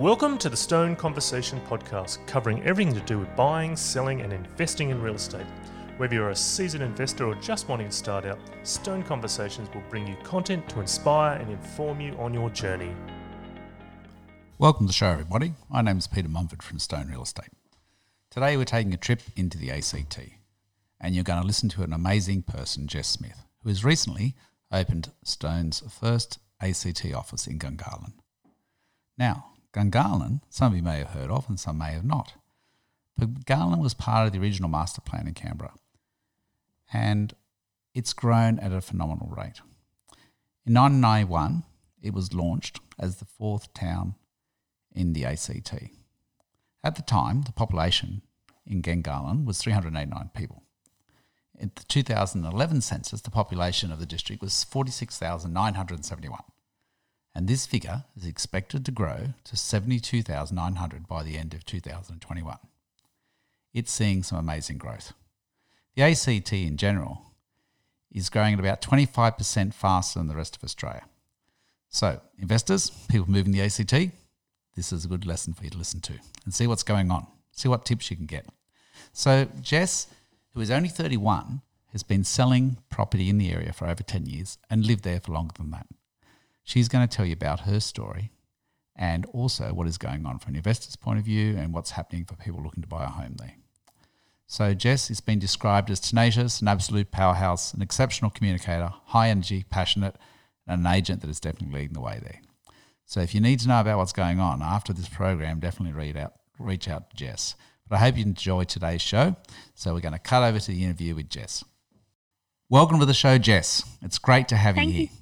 Welcome to the Stone Conversation podcast, covering everything to do with buying, selling, and investing in real estate. Whether you're a seasoned investor or just wanting to start out, Stone Conversations will bring you content to inspire and inform you on your journey. Welcome to the show, everybody. My name is Peter Mumford from Stone Real Estate. Today, we're taking a trip into the ACT, and you're going to listen to an amazing person, Jess Smith, who has recently opened Stone's first ACT office in Gungahlin. Now, Gungahlin, some of you may have heard of and some may have not. But Gungahlin was part of the original master plan in Canberra, and it's grown at a phenomenal rate. In 1991, it was launched as the fourth town in the ACT. At the time, the population in Gungahlin was 389 people. In the 2011 census, the population of the district was 46,971 and this figure is expected to grow to 72,900 by the end of 2021. It's seeing some amazing growth. The ACT in general is growing at about 25% faster than the rest of Australia. So, investors, people moving the ACT, this is a good lesson for you to listen to and see what's going on, see what tips you can get. So, Jess, who is only 31, has been selling property in the area for over 10 years and lived there for longer than that. She's going to tell you about her story and also what is going on from an investor's point of view and what's happening for people looking to buy a home there. So, Jess has been described as tenacious, an absolute powerhouse, an exceptional communicator, high energy, passionate, and an agent that is definitely leading the way there. So, if you need to know about what's going on after this program, definitely read out, reach out to Jess. But I hope you enjoy today's show. So, we're going to cut over to the interview with Jess. Welcome to the show, Jess. It's great to have Thank you here. you.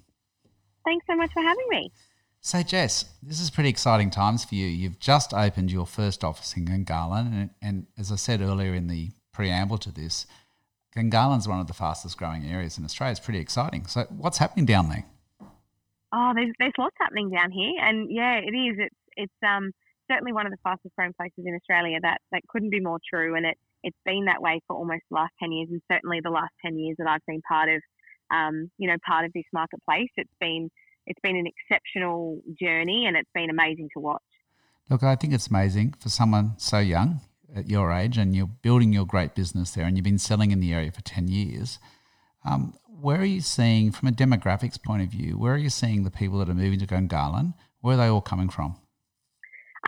Thanks so much for having me. So, Jess, this is pretty exciting times for you. You've just opened your first office in Gungahlin, and, and as I said earlier in the preamble to this, Gungahlin is one of the fastest growing areas in Australia. It's pretty exciting. So, what's happening down there? Oh, there's there's lots happening down here, and yeah, it is. It's it's um certainly one of the fastest growing places in Australia. That that couldn't be more true, and it it's been that way for almost the last ten years, and certainly the last ten years that I've been part of um, you know, part of this marketplace. It's been it's been an exceptional journey, and it's been amazing to watch. Look, I think it's amazing for someone so young at your age, and you're building your great business there, and you've been selling in the area for ten years. Um, where are you seeing, from a demographics point of view, where are you seeing the people that are moving to Gungahlin? Where are they all coming from?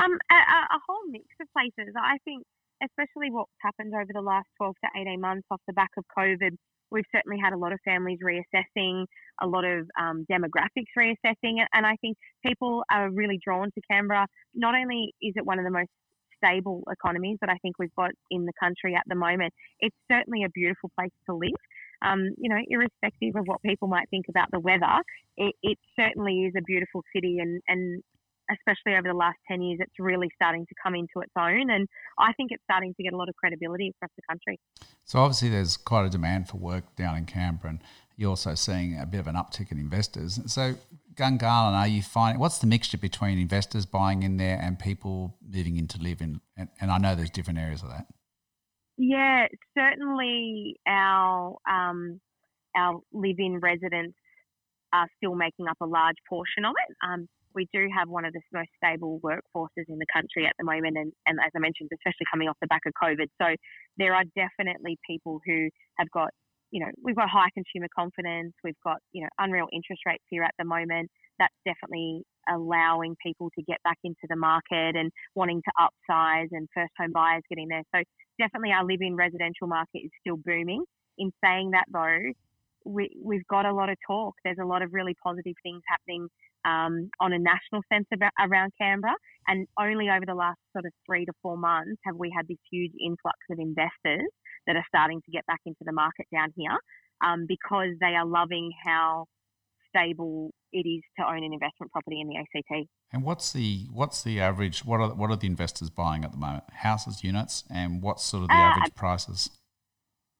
Um, a, a whole mix of places. I think, especially what's happened over the last 12 to 18 months off the back of COVID, we've certainly had a lot of families reassessing, a lot of um, demographics reassessing, and I think people are really drawn to Canberra. Not only is it one of the most stable economies that I think we've got in the country at the moment, it's certainly a beautiful place to live. Um, you know, irrespective of what people might think about the weather, it, it certainly is a beautiful city, and, and especially over the last 10 years, it's really starting to come into its own. And I think it's starting to get a lot of credibility across the country. So, obviously, there's quite a demand for work down in Canberra, and you're also seeing a bit of an uptick in investors. So, Gungahlin, are you finding what's the mixture between investors buying in there and people moving in to live in? And, and I know there's different areas of that. Yeah, certainly our um, our live-in residents are still making up a large portion of it. Um, we do have one of the most stable workforces in the country at the moment, and, and as I mentioned, especially coming off the back of COVID. So there are definitely people who have got, you know, we've got high consumer confidence, we've got, you know, unreal interest rates here at the moment. That's definitely allowing people to get back into the market and wanting to upsize and first home buyers getting there. So definitely our live in residential market is still booming. In saying that though, we, we've got a lot of talk. There's a lot of really positive things happening um, on a national sense about, around Canberra. And only over the last sort of three to four months have we had this huge influx of investors that are starting to get back into the market down here um, because they are loving how stable it is to own an investment property in the ACT. And what's the what's the average? What are what are the investors buying at the moment? Houses, units, and what's sort of the uh, average prices?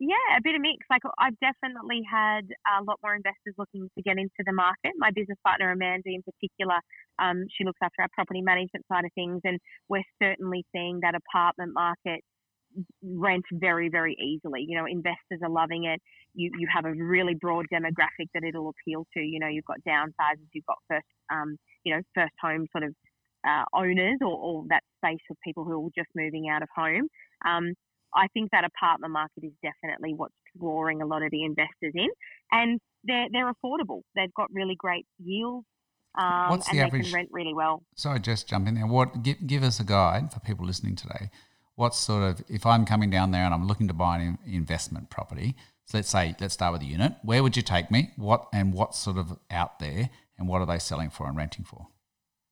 Yeah, a bit of mix. Like I've definitely had a lot more investors looking to get into the market. My business partner Amanda, in particular, um, she looks after our property management side of things, and we're certainly seeing that apartment market rent very, very easily. You know, investors are loving it. You you have a really broad demographic that it'll appeal to. You know, you've got downsizers, you've got first, um, you know, first home sort of uh, owners or, or, that space of people who are just moving out of home. Um, I think that apartment market is definitely what's drawing a lot of the investors in, and they're they're affordable. They've got really great yields. Um, What's and the they average? can rent really well. Sorry, just jump in there. What give, give us a guide for people listening today. What sort of if I'm coming down there and I'm looking to buy an investment property? So let's say let's start with a unit. Where would you take me? What and what's sort of out there, and what are they selling for and renting for?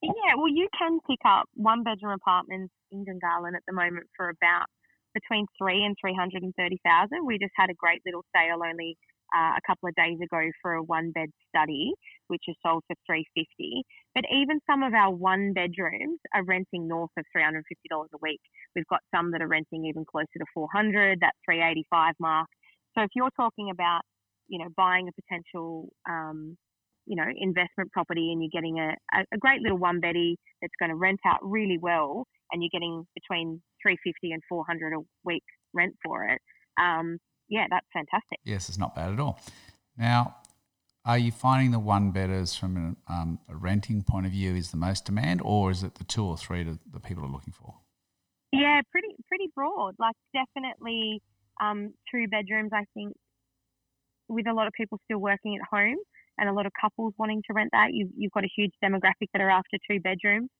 Yeah, well, you can pick up one bedroom apartments in Gungahlin at the moment for about between three and three hundred and thirty thousand. We just had a great little sale only uh, a couple of days ago for a one bed study, which is sold for three fifty. But even some of our one bedrooms are renting north of three hundred and fifty dollars a week. We've got some that are renting even closer to four hundred, that three eighty five mark. So if you're talking about, you know, buying a potential um, you know, investment property and you're getting a, a great little one beddy that's going to rent out really well and you're getting between 350 and 400 a week rent for it. Um, yeah, that's fantastic. Yes, it's not bad at all. Now, are you finding the one bedders from a, um, a renting point of view is the most demand, or is it the two or three that the people are looking for? Yeah, pretty pretty broad. Like definitely um, two bedrooms. I think with a lot of people still working at home and a lot of couples wanting to rent that, you've you've got a huge demographic that are after two bedrooms.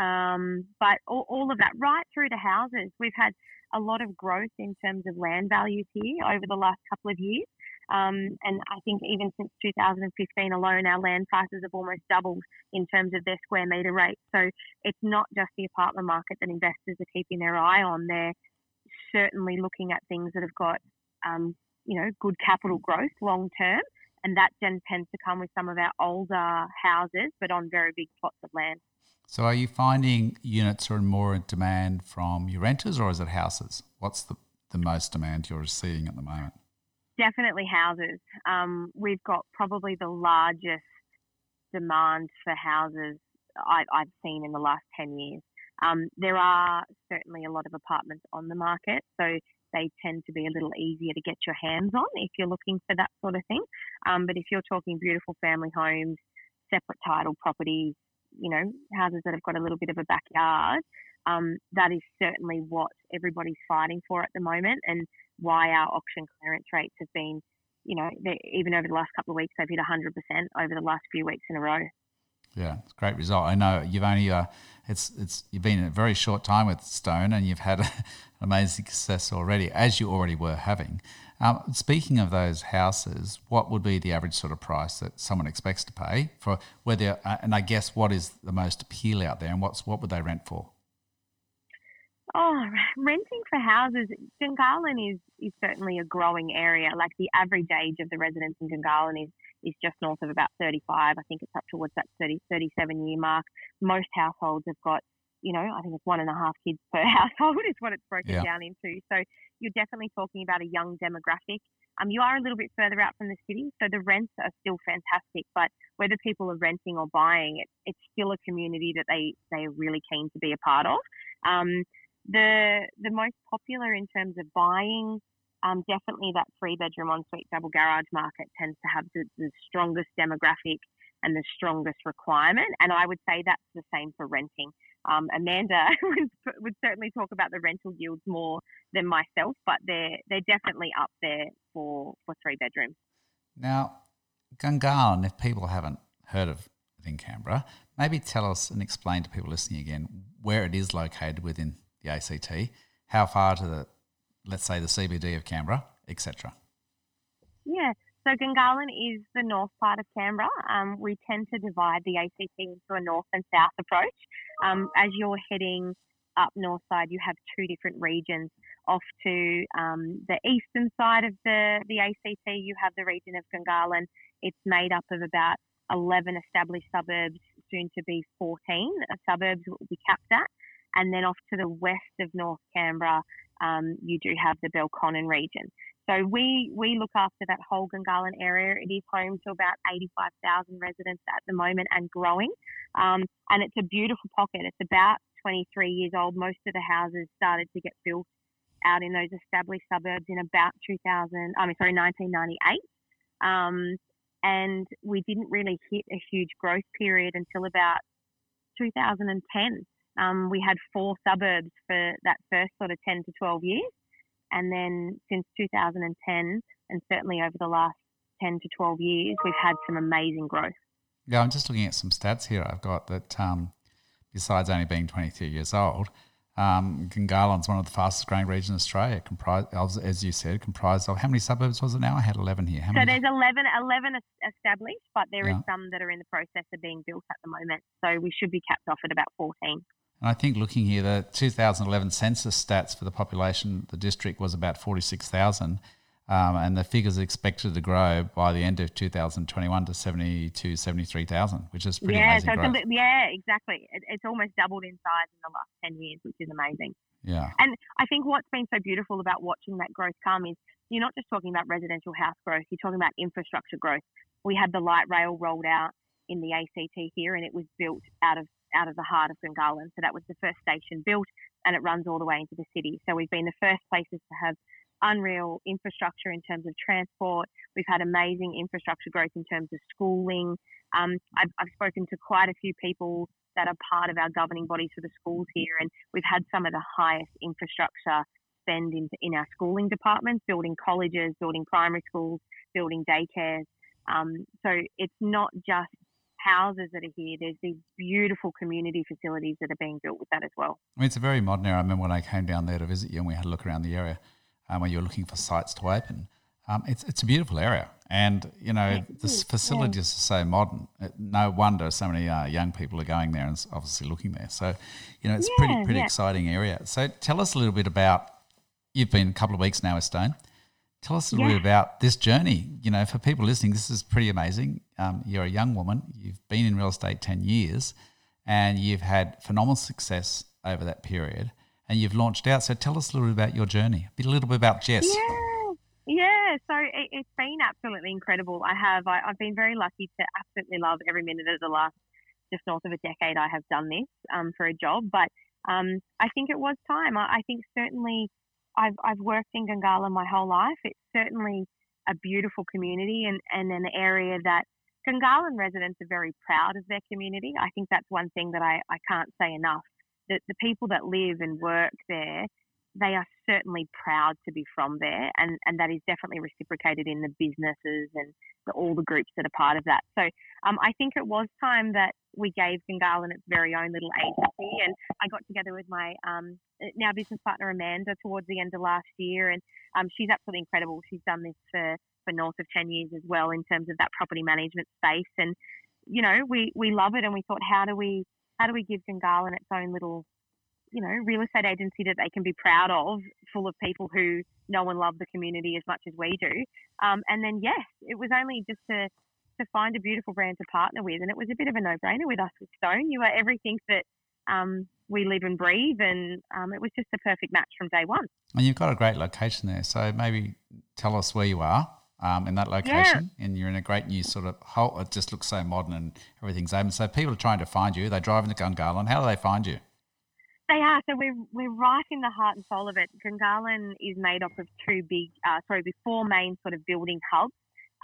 Um, but all, all of that, right through to houses, we've had a lot of growth in terms of land values here over the last couple of years. Um, and I think even since 2015 alone, our land prices have almost doubled in terms of their square metre rate. So it's not just the apartment market that investors are keeping their eye on. They're certainly looking at things that have got, um, you know, good capital growth long term. And that then tends to come with some of our older houses, but on very big plots of land. So are you finding units are in more demand from your renters or is it houses? What's the, the most demand you're seeing at the moment? Definitely houses. Um, we've got probably the largest demand for houses I, have seen in the last 10 years. Um, there are certainly a lot of apartments on the market, so they tend to be a little easier to get your hands on if you're looking for that sort of thing. Um, but if you're talking beautiful family homes, separate title properties, you know, houses that have got a little bit of a backyard, um, that is certainly what everybody's fighting for at the moment and why our auction clearance rates have been, you know, even over the last couple of weeks, they've hit 100% over the last few weeks in a row. Yeah, it's a great result. I know you've only uh, it's it's you've been in a very short time with Stone, and you've had an amazing success already, as you already were having. Um, speaking of those houses, what would be the average sort of price that someone expects to pay for whether, uh, and I guess what is the most appeal out there, and what's what would they rent for? Oh, renting for houses, Gungahlin is is certainly a growing area. Like the average age of the residents in Gungahlin is is just north of about 35. I think it's up towards that 30, 37 year mark. Most households have got, you know, I think it's one and a half kids per household is what it's broken yeah. down into. So you're definitely talking about a young demographic. Um, you are a little bit further out from the city, so the rents are still fantastic. But whether people are renting or buying, it, it's still a community that they they are really keen to be a part of. Um, the the most popular in terms of buying, um, definitely that three bedroom ensuite double garage market tends to have the, the strongest demographic and the strongest requirement. And I would say that's the same for renting. Um, Amanda would, certainly talk about the rental yields more than myself, but they're they're definitely up there for for three bedrooms. Now, Gungahlin, if people haven't heard of it in Canberra, maybe tell us and explain to people listening again where it is located within the ACT, how far to the, let's say, the CBD of Canberra, etc. Yeah, so Gungahlin is the north part of Canberra. Um, we tend to divide the ACT into a north and south approach. Um, as you're heading up north side, you have two different regions. Off to um, the eastern side of the, the ACT, you have the region of Gungahlin. It's made up of about 11 established suburbs, soon to be 14 suburbs will be capped at. And then off to the west of North Canberra, um, you do have the Belconnen region. So we, we look after that whole Gungahlin area. It is home to about 85,000 residents at the moment and growing. Um, and it's a beautiful pocket. It's about 23 years old. Most of the houses started to get built out in those established suburbs in about 2000, I mean, sorry, 1998. Um, and we didn't really hit a huge growth period until about 2010. Um, we had four suburbs for that first sort of 10 to 12 years. And then since 2010, and certainly over the last 10 to 12 years, we've had some amazing growth. Yeah, I'm just looking at some stats here. I've got that um, besides only being 23 years old, um, Gungahlin's one of the fastest growing regions in Australia, comprised, as you said, comprised of how many suburbs was it now? I had 11 here. How so many? there's 11, 11 established, but there yeah. is some that are in the process of being built at the moment. So we should be capped off at about 14. And I think looking here, the 2011 census stats for the population, the district was about 46,000. Um, and the figures are expected to grow by the end of 2021 to 72, 73,000, which is pretty yeah, amazing. So. A, yeah, exactly. It, it's almost doubled in size in the last 10 years, which is amazing. Yeah. And I think what's been so beautiful about watching that growth come is you're not just talking about residential house growth, you're talking about infrastructure growth. We had the light rail rolled out in the ACT here, and it was built out of out of the heart of Gungahlin. So that was the first station built, and it runs all the way into the city. So we've been the first places to have unreal infrastructure in terms of transport. We've had amazing infrastructure growth in terms of schooling. Um, I've, I've, spoken to quite a few people that are part of our governing bodies for the schools here, and we've had some of the highest infrastructure spend in, in our schooling departments, building colleges, building primary schools, building daycares. Um, so it's not just houses that are here. There's these beautiful community facilities that are being built with that as well. I mean, it's a very modern area. I remember when I came down there to visit you and we had a look around the area um, when you were looking for sites to open. Um, it's, it's a beautiful area. And, you know, yeah, the facilities yeah. are so modern. No wonder so many uh, young people are going there and obviously looking there. So, you know, it's yeah, pretty, pretty exciting area. So tell us a little bit about, you've been a couple of weeks now with Stone. Tell us a little bit about this journey. You know, for people listening, this is pretty amazing. Um, you're a young woman. You've been in real estate 10 years and you've had phenomenal success over that period and you've launched out. So tell us a little bit about your journey, a, bit, a little bit about Jess. Yeah, yeah. So it, has been absolutely incredible. I have, I, have been very lucky to absolutely love every minute of the last just north of a decade I have done this um, for a job. But um, I think it was time. I, I, think certainly I've, I've worked in Gungahlin my whole life. It's certainly a beautiful community and, and an area that Gungahlin residents are very proud of their community. I think that's one thing that I, I can't say enough That the people that live and work there, they are certainly proud to be from there, and, and that is definitely reciprocated in the businesses and the, all the groups that are part of that. So um, I think it was time that we gave Gungahlin its very own little agency, and I got together with my um, now business partner Amanda towards the end of last year, and um, she's absolutely incredible. She's done this for for north of ten years as well in terms of that property management space, and you know we we love it, and we thought how do we how do we give Gungahlin its own little, you know, real estate agency that they can be proud of, full of people who know and love the community as much as we do. Um, and then yes, it was only just to to find a beautiful brand to partner with, and it was a bit of a no-brainer with us with Stone. You are everything that um, we live and breathe, and um, it was just a perfect match from day one. And you've got a great location there, so maybe tell us where you are um, in that location, yeah. and you're in a great new sort of whole. It just looks so modern and everything's open. So people are trying to find you. They drive into Gungahlin. How do they find you? They are. So we're we're right in the heart and soul of it. Gungahlin is made up of two big, uh, sorry, four main sort of building hubs.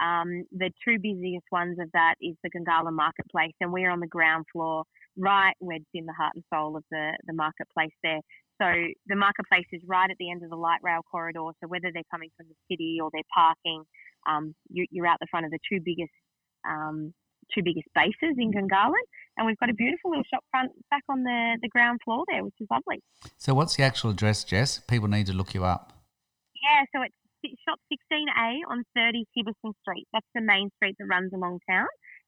Um, the two busiest ones of that is the Gungahlin Marketplace, and we're on the ground floor, right wedged in the heart and soul of the the marketplace there. So the marketplace is right at the end of the light rail corridor. So whether they're coming from the city or they're parking, um, you, are out the front of the two biggest um, two biggest bases in Gungahlin, and we've got a beautiful little shop front back on the, the ground floor there, which is lovely. So, what's the actual address, Jess? People need to look you up. Yeah, so it's shop 16A on 30 Hibberson Street. That's the main street that runs along town.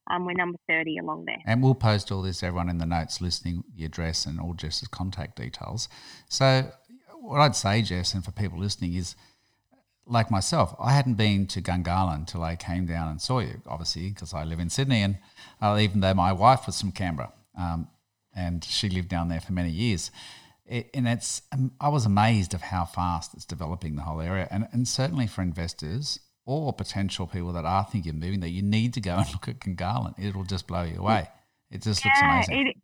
Um, we're number 30 along there. And we'll post all this, everyone in the notes listening, the address and all Jess's contact details. So, what I'd say, Jess, and for people listening, is like myself, I hadn't been to Gungahlin until I came down and saw you, obviously, because I live in Sydney, and uh, even though my wife was from Canberra, um, and she lived down there for many years. It, and it's, um, I was amazed of how fast it's developing the whole area, and, and certainly for investors or potential people that are thinking of moving there, you need to go and look at Gungahlin. It'll just blow you away. It just yeah, looks amazing. It,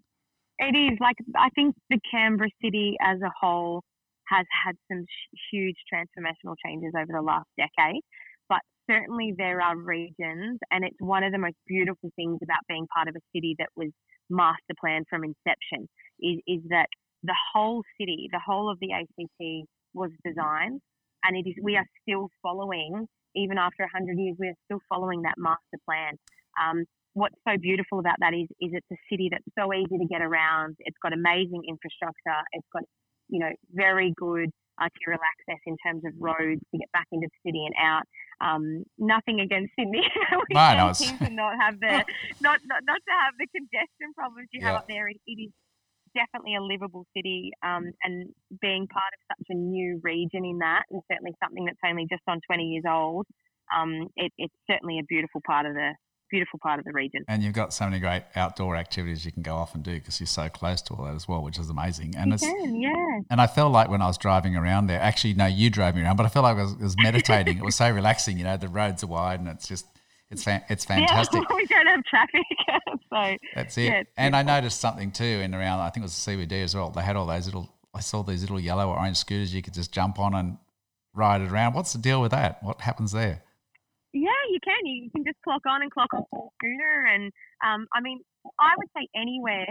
it is like I think the Canberra city as a whole has had some huge transformational changes over the last decade. But certainly there are regions, and it's one of the most beautiful things about being part of a city that was master planned from inception is, is that the whole city, the whole of the ACT was designed, and it is we are still following, even after 100 years, we are still following that master plan. Um, what's so beautiful about that is is it's a city that's so easy to get around. It's got amazing infrastructure. It's got you know very good arterial access in terms of roads to get back into the city and out. Um, nothing against Sydney. we don't seem to not have the not, not not to have the congestion problems you yeah. have up there. It, it is definitely a livable city, um, and being part of such a new region in that, and certainly something that's only just on 20 years old, um, it, it's certainly a beautiful part of the beautiful part of the region. And you've got so many great outdoor activities you can go off and do because you're so close to all that as well, which is amazing. And you can, yeah. And I felt like when I was driving around there, actually, no, you drove me around, but I felt like I was, I was meditating. it was so relaxing. You know, the roads are wide and it's just it's it's fantastic. Yeah, we don't have traffic, so that's it. Yeah, and I noticed something too in around. I think it was the CBD as well. They had all those little. I saw these little yellow or orange scooters you could just jump on and ride it around. What's the deal with that? What happens there? You can. You, you can just clock on and clock off the scooter. And um, I mean, I would say anywhere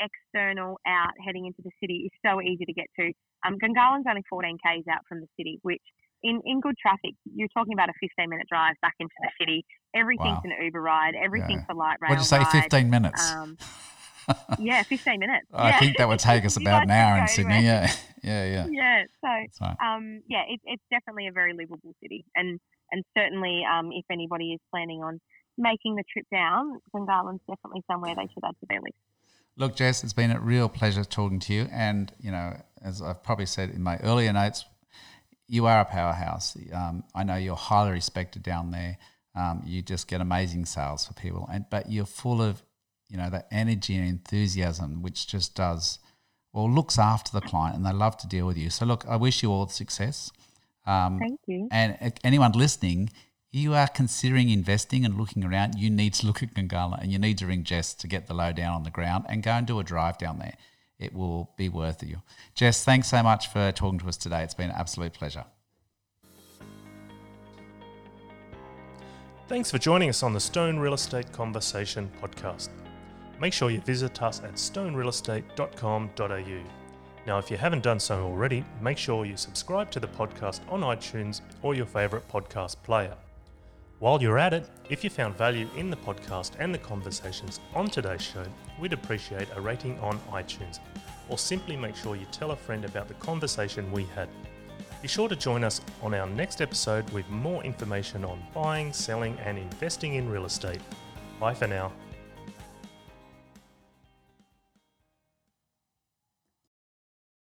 external out heading into the city is so easy to get to. Um, Gungahlin's only 14 k's out from the city, which in, in good traffic, you're talking about a 15 minute drive back into the city. Everything's wow. an Uber ride. Everything's yeah. a light rail. What did you say? Ride. 15 minutes. Um, yeah, 15 minutes. I yeah. think that would take us about an hour in Sydney. Yeah, yeah, yeah. Yeah, so right. um, yeah, it, it's definitely a very livable city, and and certainly um, if anybody is planning on making the trip down, Gungahlin definitely somewhere they should add to their list. Look, Jess, it's been a real pleasure talking to you, and you know, as I've probably said in my earlier notes, you are a powerhouse. Um, I know you're highly respected down there. Um, you just get amazing sales for people, and but you're full of you know, that energy and enthusiasm, which just does, well, looks after the client and they love to deal with you. So, look, I wish you all success. Um, Thank you. And anyone listening, you are considering investing and looking around, you need to look at Gungahlin and you need to ring Jess to get the low down on the ground and go and do a drive down there. It will be worth you. Jess, thanks so much for talking to us today. It's been an absolute pleasure. Thanks for joining us on the Stone Real Estate Conversation podcast make sure you visit us at stonerealestate.com.au. Now, if you haven't done so already, make sure you subscribe to the podcast on iTunes or your favourite podcast player. While you're at it, if you found value in the podcast and the conversations on today's show, we'd appreciate a rating on iTunes, or simply make sure you tell a friend about the conversation we had. Be sure to join us on our next episode with more information on buying, selling, and investing in real estate. Bye for now.